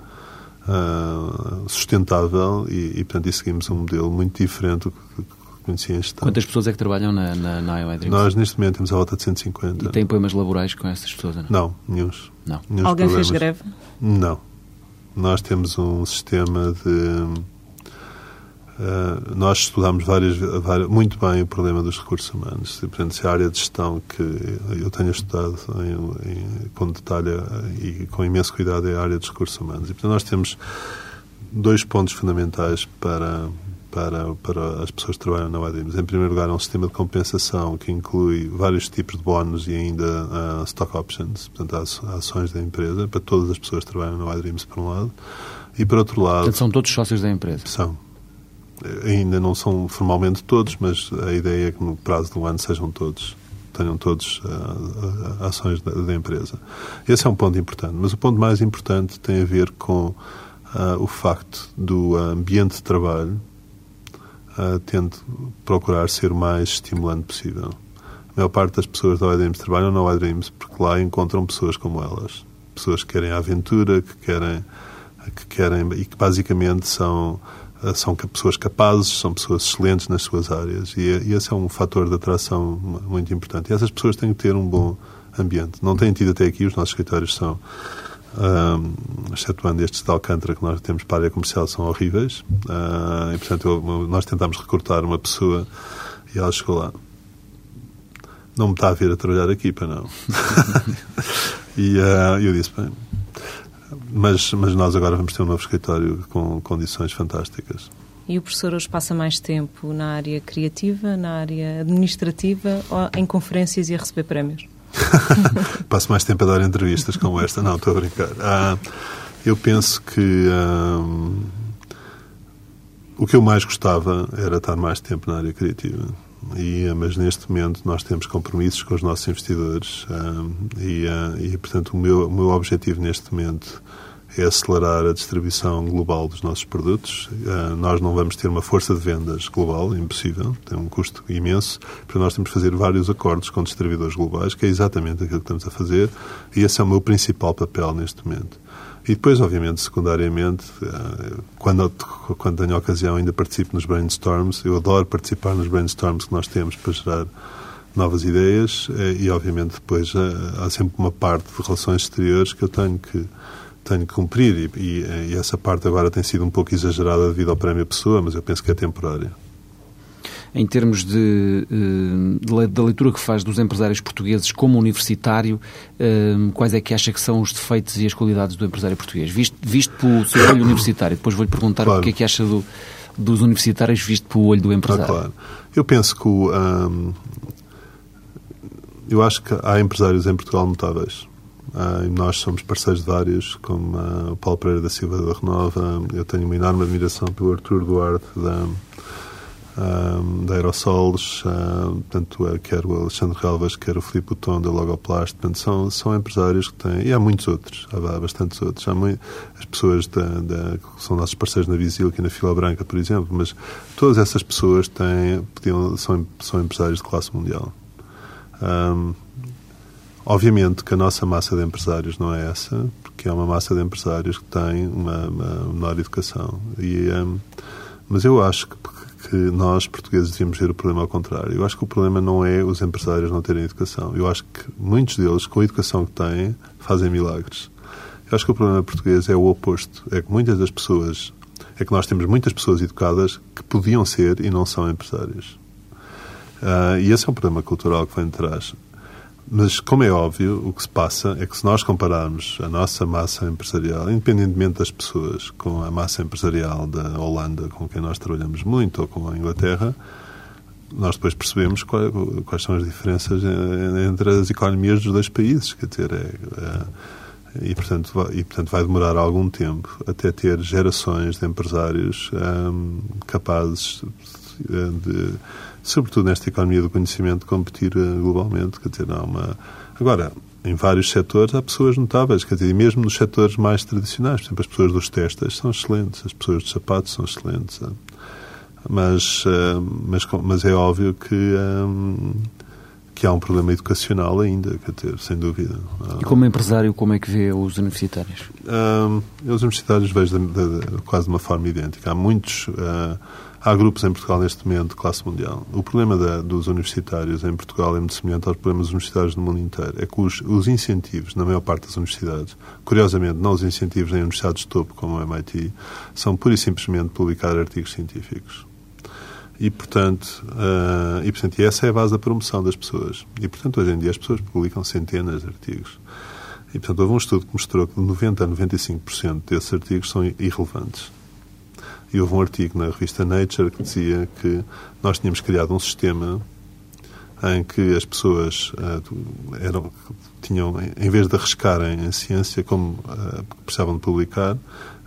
uh, sustentável e, e, portanto, e seguimos um modelo muito diferente do que conhecia gestão. Quantas pessoas é que trabalham na, na, na? Nós, neste momento, temos a volta de 150. E tem problemas laborais com essas pessoas? Não, não nenhum. Não. Alguém problemas. fez greve? Não. Nós temos um sistema de. Uh, nós estudamos várias, várias, muito bem o problema dos recursos humanos. Portanto, se a área de gestão que eu tenho estudado em, em, com detalhe e com imenso cuidado é a área dos recursos humanos. E, portanto, nós temos dois pontos fundamentais para, para, para as pessoas que trabalham na Wadrims. Em primeiro lugar, é um sistema de compensação que inclui vários tipos de bónus e ainda uh, stock options, portanto, ações da empresa, para todas as pessoas que trabalham na Wadrims, por um lado. E, por outro lado... Portanto, são todos sócios da empresa? São. Ainda não são formalmente todos, mas a ideia é que no prazo de um ano sejam todos tenham todos uh, ações da, da, empresa. Esse é um ponto importante. Mas o ponto mais importante tem a ver com uh, o facto do ambiente de trabalho uh, tendo procurar ser o mais estimulante possível. A maior parte das pessoas da iDreams trabalham na iDreams porque lá encontram pessoas como elas. Pessoas que querem a aventura, que querem, que querem e que basicamente são são pessoas capazes, são pessoas excelentes nas suas áreas e, e esse é um fator de atração muito importante. E essas pessoas têm que ter um bom ambiente. Não têm tido até aqui, os nossos escritórios são, um, excetuando estes de Alcântara que nós temos para a área comercial, são horríveis. Uh, e, portanto, eu, nós tentámos recrutar uma pessoa e ela chegou lá. Não me está a ver a trabalhar aqui, para não. e uh, eu disse, bem, mas, mas nós agora vamos ter um novo escritório com condições fantásticas. E o professor hoje passa mais tempo na área criativa, na área administrativa ou em conferências e a receber prémios? Passo mais tempo a dar entrevistas como esta. Não, estou a brincar. Ah, eu penso que ah, o que eu mais gostava era estar mais tempo na área criativa. E, ah, mas neste momento nós temos compromissos com os nossos investidores ah, e, e, portanto, o meu, o meu objetivo neste momento é acelerar a distribuição global dos nossos produtos. Uh, nós não vamos ter uma força de vendas global, impossível, tem um custo imenso. Para nós temos que fazer vários acordos com distribuidores globais, que é exatamente aquilo que estamos a fazer, e esse é o meu principal papel neste momento. E depois, obviamente, secundariamente, uh, quando, quando tenho a ocasião, ainda participo nos brainstorms. Eu adoro participar nos brainstorms que nós temos para gerar novas ideias eh, e, obviamente, depois há sempre uma parte de relações exteriores que eu tenho que tenho que cumprir e, e, e, essa parte agora tem sido um pouco exagerada devido ao prémio Pessoa, mas eu penso que é temporária. Em termos de, eh, da leitura que faz dos empresários portugueses como universitário, eh, quais é que acha que são os defeitos e as qualidades do empresário português? Visto, visto pelo seu olho universitário, depois vou-lhe perguntar claro. o que é que acha do, dos universitários visto pelo olho do empresário. Ah, claro. Eu penso que hum, eu acho que há empresários em Portugal notáveis Uh, nós somos parceiros de vários, como uh, o Paulo Pereira da Silva da Renova. Eu tenho uma enorme admiração pelo Artur Duarte da, uh, da Aerosols, uh, quer o Alexandre Relvas, quer o Filipe Bouton da Logoplast. Portanto, são, são empresários que têm, e há muitos outros, há, bastantes outros. Há muito, as pessoas da, da, que são nossos parceiros na Visil, aqui na Fila Branca, por exemplo, mas todas essas pessoas têm, são, são empresários de classe mundial. Um, Obviamente que a nossa massa de empresários não é essa, porque é uma massa de empresários que tem uma, uma menor educação. E, um, mas eu acho que, que, nós, portugueses, devíamos ver o problema ao contrário. Eu acho que o problema não é os empresários não terem educação. Eu acho que muitos deles, com a educação que têm, fazem milagres. Eu acho que o problema português é o oposto. É que muitas das pessoas, é que nós temos muitas pessoas educadas que podiam ser e não são empresários. Uh, e esse é um problema cultural que vem de trás. Mas, como é óbvio, o que se passa é que se nós compararmos a nossa massa empresarial, independentemente das pessoas, com a massa empresarial da Holanda, com quem nós trabalhamos muito, ou com a Inglaterra, nós depois percebemos quais, quais são as diferenças entre as economias dos dois países. Quer dizer, é, é, e, portanto, vai, e, portanto, vai demorar algum tempo até ter gerações de empresários hum, capazes de sobretudo nesta economia do conhecimento, competir eh, globalmente. Quer dizer, há uma... Agora, em vários setores há pessoas notáveis, quer dizer, mesmo nos setores mais tradicionais, por exemplo, as pessoas dos testes são excelentes, as pessoas dos sapatos são excelentes. Eh. Mas, eh, mas, mas é óbvio que, que há um problema educacional ainda, quer dizer, sem dúvida. E como empresário, como é que vê os universitários? os universitários vejo de, de, de, quase de uma forma idêntica. Há muitos Há grupos em Portugal neste momento de classe mundial. O problema da, dos universitários em Portugal é muito semelhante aos problemas dos universitários do mundo inteiro. É que os, os, incentivos, na maior parte das universidades, curiosamente, não os incentivos em universidades de topo, como o MIT, são pura e simplesmente publicar artigos científicos. E portanto, uh, e, portanto, essa é a base da promoção das pessoas. E, portanto, hoje em dia as pessoas publicam centenas de artigos. E, portanto, houve um estudo que mostrou que de 90% a 95% desses artigos são irrelevantes. E houve um artigo na revista Nature que dizia que nós tínhamos criado um sistema em que as pessoas uh, eram, tinham, em vez de arriscarem a ciência como uh, precisavam de publicar,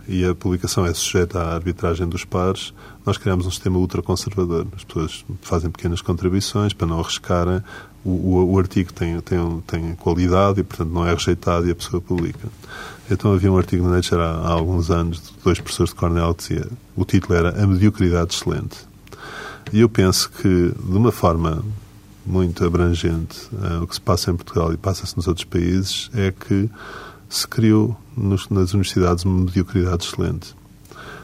e a publicação é sujeita à arbitragem dos pares, nós criamos um sistema ultraconservador. As pessoas fazem pequenas contribuições para não arriscarem. O, o, artigo tem, tem, tem qualidade e, portanto, não é rejeitado e a pessoa publica. Então havia um artigo na Nature há, há alguns anos de dois professores de Cornell que dizia, o título era A Mediocridade Excelente. E eu penso que, de uma forma muito abrangente, uh, o que se passa em Portugal e passa-se nos outros países é que se criou nos, nas universidades uma mediocridade excelente.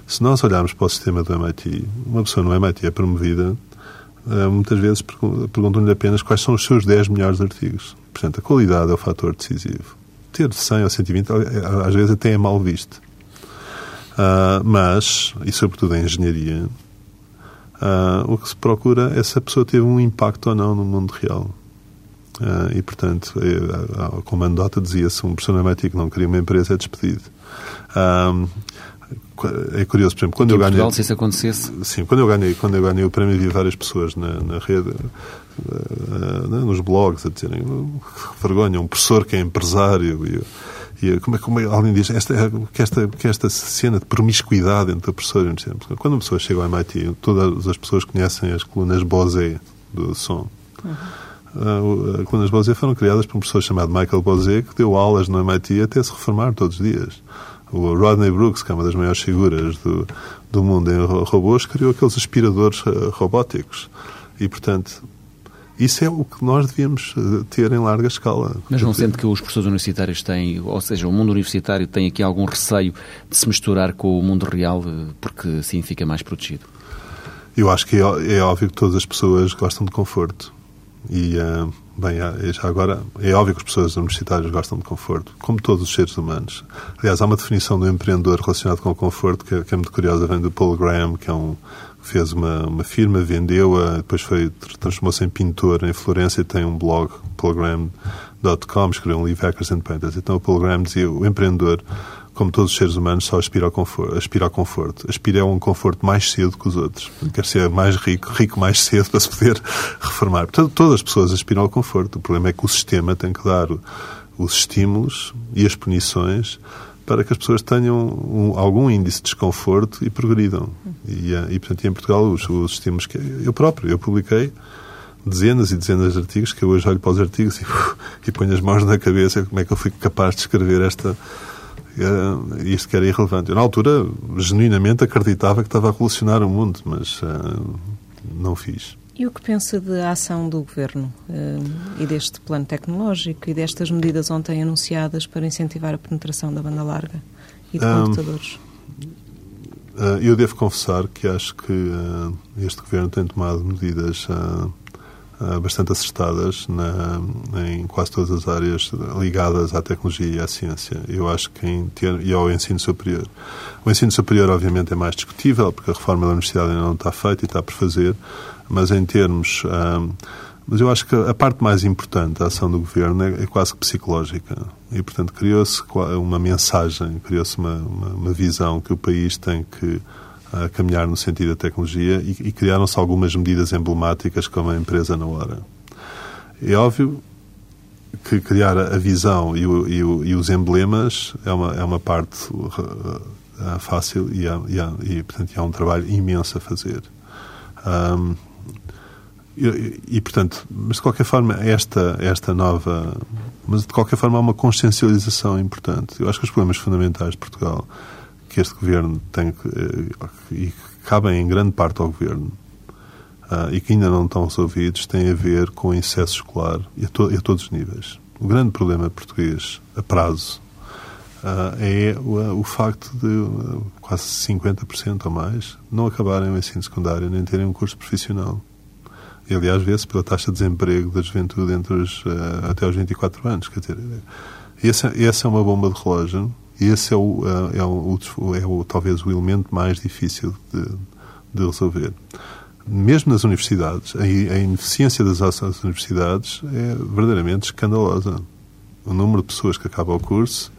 Se nós olharmos para o sistema do MIT, uma pessoa no MIT é promovida, muitas vezes perguntam-lhe apenas quais são os seus 10 melhores artigos. Portanto, a qualidade é o fator decisivo. Ter 100 ou 120, eh, às vezes até é mal visto. Uh, mas, e sobretudo em engenharia, uh, o que se procura é se a pessoa teve um impacto ou não no mundo real. Uh, e, portanto, é, como anedota dizia-se, um MIT que não queria uma empresa é despedido. É curioso, por exemplo, quando eu ganhei... Portugal, se isso acontecesse... Sim, quando eu ganhei, quando eu ganhei o prémio, havia várias pessoas na, na rede, uh, nos blogs, a dizerem vergonha, um professor que é empresário e, e como é como é, alguém diz esta, que, esta, que esta cena de promiscuidade entre o professor e o Quando uma pessoa chega ao MIT, todas as pessoas conhecem as colunas Bose do som. Uhum. Uh, colunas Bose foram criadas por um professor chamado Michael Bose, que deu aulas no MIT até se reformar todos os dias. O Rodney Brooks, que é uma das maiores figuras do, do mundo em robôs, criou aqueles aspiradores uh, robóticos. E, portanto, isso é o que nós devíamos uh, ter em larga escala. Mas não sente que os professores universitários têm, ou seja, o mundo universitário tem aqui algum receio de se misturar com o mundo real, porque assim fica mais protegido? Eu acho que é, é óbvio que todas as pessoas gostam de conforto. E, uh, bem, já agora, é óbvio que as pessoas universitárias gostam de conforto, como todos os seres humanos. Aliás, há uma definição do empreendedor relacionado com o conforto que é, que é muito curiosa, vem do Paul Graham, que é um, fez uma, uma firma, vendeu-a, depois foi, transformou-se em pintor em Florença e tem um blog, paulgraham.com, escreveu um livro, Hackers and Painters. Então o Paul Graham dizia, o empreendedor como todos os seres humanos, só aspira ao conforto. Aspira ao conforto. Aspira a um conforto mais cedo que os outros. Quer ser mais rico, rico mais cedo para se poder reformar. Portanto, todas as pessoas aspiram ao conforto. O problema é que o sistema tem que dar os estímulos e as punições para que as pessoas tenham um, algum índice de desconforto e progridam. E, e portanto, em Portugal, os, os estímulos que eu próprio, eu publiquei dezenas e dezenas de artigos que eu hoje olho para os artigos e, e ponho as mãos na cabeça como é que eu fui capaz de escrever esta uh, isto que era irrelevante. Eu, na altura, genuinamente acreditava que estava a revolucionar o mundo, mas uh, não fiz. E o que pensa da ação do Governo uh, e deste plano tecnológico e destas medidas ontem anunciadas para incentivar a penetração da banda larga e de um, computadores? Eu devo confessar que acho que este Governo tem tomado medidas bastante acertadas na, em quase todas as áreas ligadas à tecnologia e à ciência. Eu acho que em ter, e ao ensino superior. O ensino superior, obviamente, é mais discutível, porque a reforma da universidade ainda não está feita e está por fazer, mas em termos. Um, eh, mas eu acho que a parte mais importante da ação do governo é, é quase que psicológica. E, portanto, criou-se uma mensagem, criou-se uma, uma, uma visão que o país tem que a caminhar no sentido da tecnologia e, e criaram-se algumas medidas emblemáticas como a empresa na hora. É óbvio que criar a visão e, o, e, o, e os emblemas é uma, é uma parte uh, fácil e, há, e, há, e, portanto, há um trabalho imenso a fazer. Um, e, e, portanto, mas de qualquer forma, esta, esta nova. Mas de qualquer forma, há uma consciencialização importante. Eu acho que os problemas fundamentais de Portugal que este governo tem que, eh, e que cabem em grande parte ao governo uh, e que ainda não estão resolvidos têm a ver com o excesso escolar e a, to, a todos os níveis. O grande problema português a prazo uh, é o, o, facto de uh, quase 50% ou mais não acabarem o ensino secundário nem terem um curso profissional. E, aliás, vê-se pela taxa de desemprego da juventude entre os, até aos 24 anos. Quer dizer, essa, essa é uma bomba de relógio esse é, o, é, é, o, é o, talvez o elemento mais difícil de, de resolver. Mesmo nas universidades, a, a ineficiência das ações das universidades é verdadeiramente escandalosa. O número de pessoas que acabam o curso,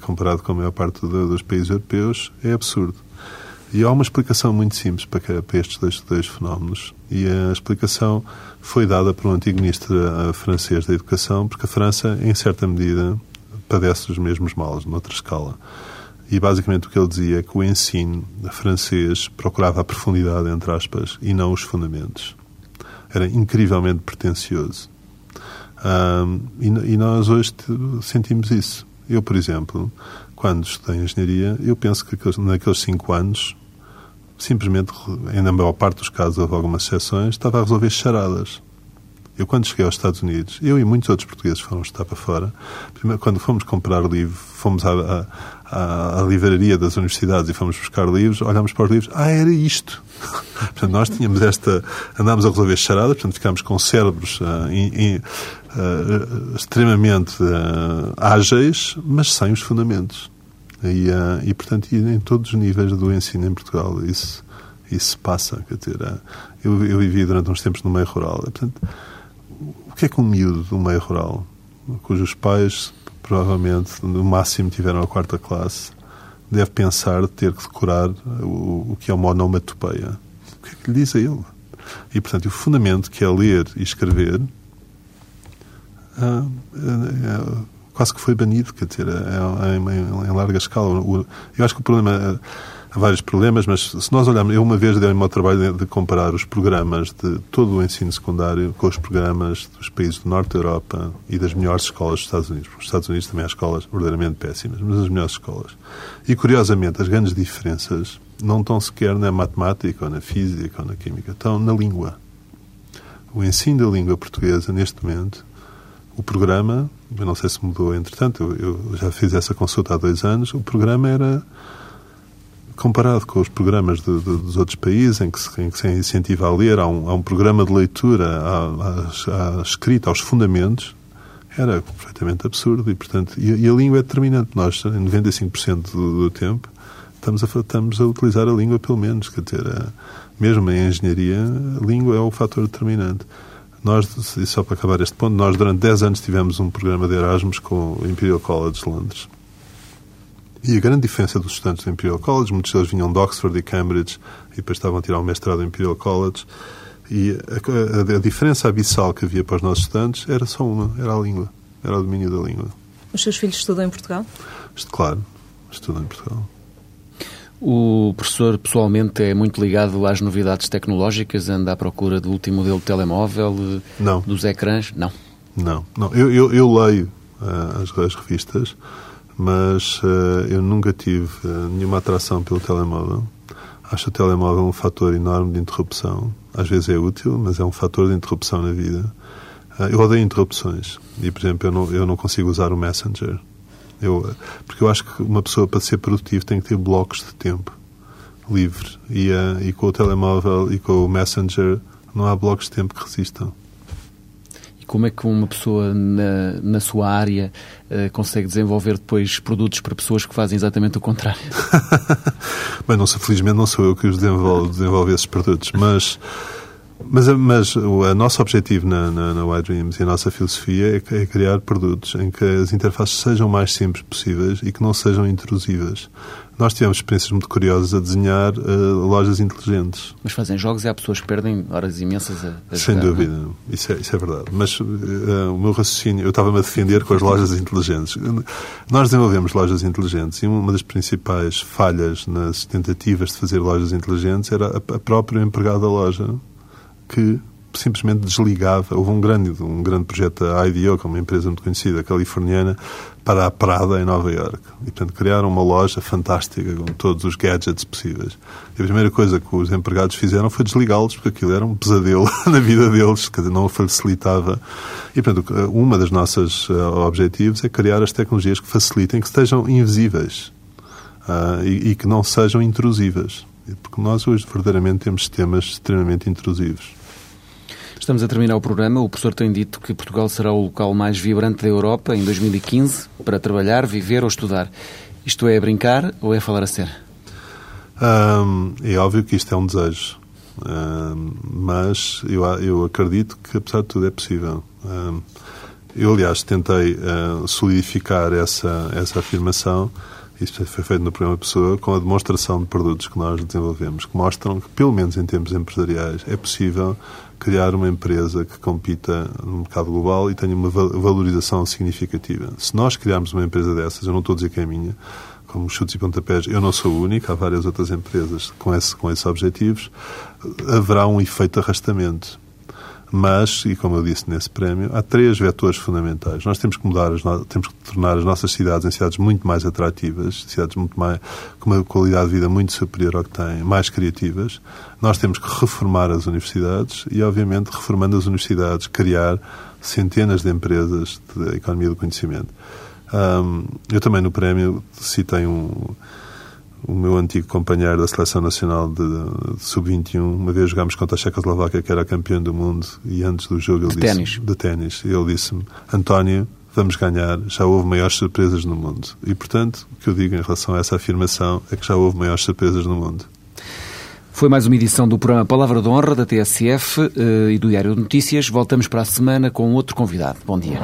comparado com a maior parte dos países europeus, é absurdo. E há uma explicação muito simples para, para estes dois, dois, fenómenos. E a explicação foi dada por um antigo ministro eh, francês da Educação, porque a França, em certa medida, padece dos mesmos males, noutra escala. E basicamente o que ele dizia é que o ensino francês procurava a profundidade, entre aspas, e não os fundamentos. Era incrivelmente pretencioso. Um, e, e, nós hoje sentimos isso. Eu, por exemplo, quando estudei engenharia, eu penso que naqueles cinco anos, simplesmente, na maior parte dos casos, houve algumas exceções, estava a resolver charadas. Eu, quando cheguei aos Estados Unidos, eu e muitos outros portugueses foram estar para fora. Primeiro, quando fomos comprar livro, fomos à, à, à, livraria das universidades e fomos buscar livros, olhámos para os livros, ah, era isto. portanto, nós tínhamos esta. Andámos a resolver charadas, portanto, ficámos com cérebros uh, in, in, uh, extremamente uh, ágeis, mas sem os fundamentos. E, e portanto, em todos os níveis do ensino em Portugal, isso, isso passa. Quer dizer, eu, eu vivi durante uns tempos no meio rural. Portanto, o que é que um miúdo do meio rural, cujos pais provavelmente no máximo tiveram a quarta classe, deve pensar de ter que decorar o, o que é uma onomatopeia? O que é que lhe diz a ele? E, portanto, o fundamento que é ler e escrever ah, é, é, quase que foi banido, quer dizer, é, é, em, em larga escala. eu acho que o problema há vários problemas, mas se nós olharmos, eu uma vez dei-me ao trabalho de, comparar os programas de todo o ensino secundário com os programas dos países do Norte da Europa e das melhores escolas dos Estados Unidos. Os Estados Unidos também há escolas verdadeiramente péssimas, mas as melhores escolas. E, curiosamente, as grandes diferenças não estão sequer na matemática, ou na física, ou na química, estão na língua. O ensino da língua portuguesa, neste momento, o programa, eu não sei se mudou entretanto, eu, eu já fiz essa consulta há dois anos, o programa era comparado com os programas de, de, dos outros países em que, se, em que se incentiva a ler, há um, há um programa de leitura, à, escrita, aos fundamentos, era completamente absurdo e, portanto, e, e a língua é determinante. Nós, em 95% do, do tempo, estamos a, estamos a utilizar a língua, pelo menos, quer dizer, a, mesmo em engenharia, a língua é o fator determinante. Nós, e só para acabar este ponto, nós durante 10 anos tivemos um programa de Erasmus com o Imperial College de Londres e a grande diferença dos estudantes do Imperial College, muitos deles vinham de Oxford e Cambridge e depois estavam a tirar um mestrado no Imperial College. E a, a, a, diferença abissal que havia para os nossos estudantes era só uma, era a língua, era o domínio da língua. Os seus filhos estudam em Portugal? Claro, estudam em Portugal. O professor, pessoalmente, é muito ligado às novidades tecnológicas? Anda à procura do último modelo de telemóvel? Não. Dos ecrãs? Não. Não. não. Eu, eu, eu leio uh, as, as revistas, mas uh, eu nunca tive uh, nenhuma atração pelo telemóvel. Acho o telemóvel um fator enorme de interrupção. Às vezes é útil, mas é um fator de interrupção na vida. Uh, eu odeio interrupções. E, por exemplo, eu não, eu não consigo usar o Messenger. Eu, porque eu acho que uma pessoa, para ser produtiva, tem que ter blocos de tempo livre. E, e com o telemóvel e com o Messenger não há blocos de tempo que resistam. Como é que uma pessoa na, na sua área uh, consegue desenvolver depois produtos para pessoas que fazem exatamente o contrário? Bem, não sou, felizmente não sou eu que os desenvolvo, desenvolvo esses produtos, mas... Mas, mas o nosso objetivo na, na, na Dreams e a nossa filosofia é, é, criar produtos em que as interfaces sejam mais simples possíveis e que não sejam intrusivas. Nós tivemos experiências muito curiosas a desenhar uh, lojas inteligentes. Mas fazem jogos e há pessoas que perdem horas imensas a, a Sem jogar, dúvida, não? Isso, é, isso é verdade. Mas uh, o meu raciocínio, eu estava-me a defender com as lojas inteligentes. Nós desenvolvemos lojas inteligentes e uma das principais falhas nas tentativas de fazer lojas inteligentes era a, a própria empregada da loja que simplesmente desligava. Houve um grande, um grande projeto da IDEO, que é uma empresa muito conhecida, californiana, para a Prada, em Nova Iorque. E, portanto, criaram uma loja fantástica com todos os gadgets possíveis. E a primeira coisa que os empregados fizeram foi desligá-los, porque aquilo era um pesadelo na vida deles, que não facilitava. E, portanto, uma das nossas uh, objetivos é criar as tecnologias que facilitem, que estejam invisíveis uh, e, e que não sejam intrusivas. Porque nós hoje verdadeiramente temos sistemas extremamente intrusivos. Estamos a terminar o programa. O professor tem dito que Portugal será o local mais vibrante da Europa em 2015 para trabalhar, viver ou estudar. Isto é brincar ou é falar a sério? é óbvio que isto é um desejo, mas eu, eu acredito que, apesar de tudo, é possível. eu, aliás, tentei uh, solidificar essa, essa afirmação isto foi feito no programa Pessoa, com a demonstração de produtos que nós desenvolvemos, que mostram que, pelo menos em termos empresariais, é possível criar uma empresa que compita no mercado global e tenha uma valorização significativa. Se nós criarmos uma empresa dessas, eu não estou a dizer que é a minha, como chutes e pontapés, eu não sou o único, há várias outras empresas com, esse, com esses objetivos, haverá um efeito de arrastamento. Mas, e como eu disse nesse prémio, há três vetores fundamentais. Nós temos que mudar, as temos que tornar as nossas cidades em cidades muito mais atrativas, cidades muito mais, com uma qualidade de vida muito superior ao que têm, mais criativas. Nós temos que reformar as universidades e, obviamente, reformando as universidades, criar centenas de empresas de economia do conhecimento. Um, eu também no prémio citei um, o meu antigo companheiro da Seleção Nacional de, de Sub-21. Uma vez jogámos contra a Checoslováquia, que era campeão do mundo, e antes do jogo ele de disse... Ténis. De ténis. Ele disse-me, António, vamos ganhar, já houve maiores surpresas no mundo. E, portanto, o que eu digo em relação a essa afirmação é que já houve maiores surpresas no mundo. Foi mais uma edição do programa Palavra de Honra da TSF uh, e do Diário de Notícias. Voltamos para a semana com outro convidado. Bom dia.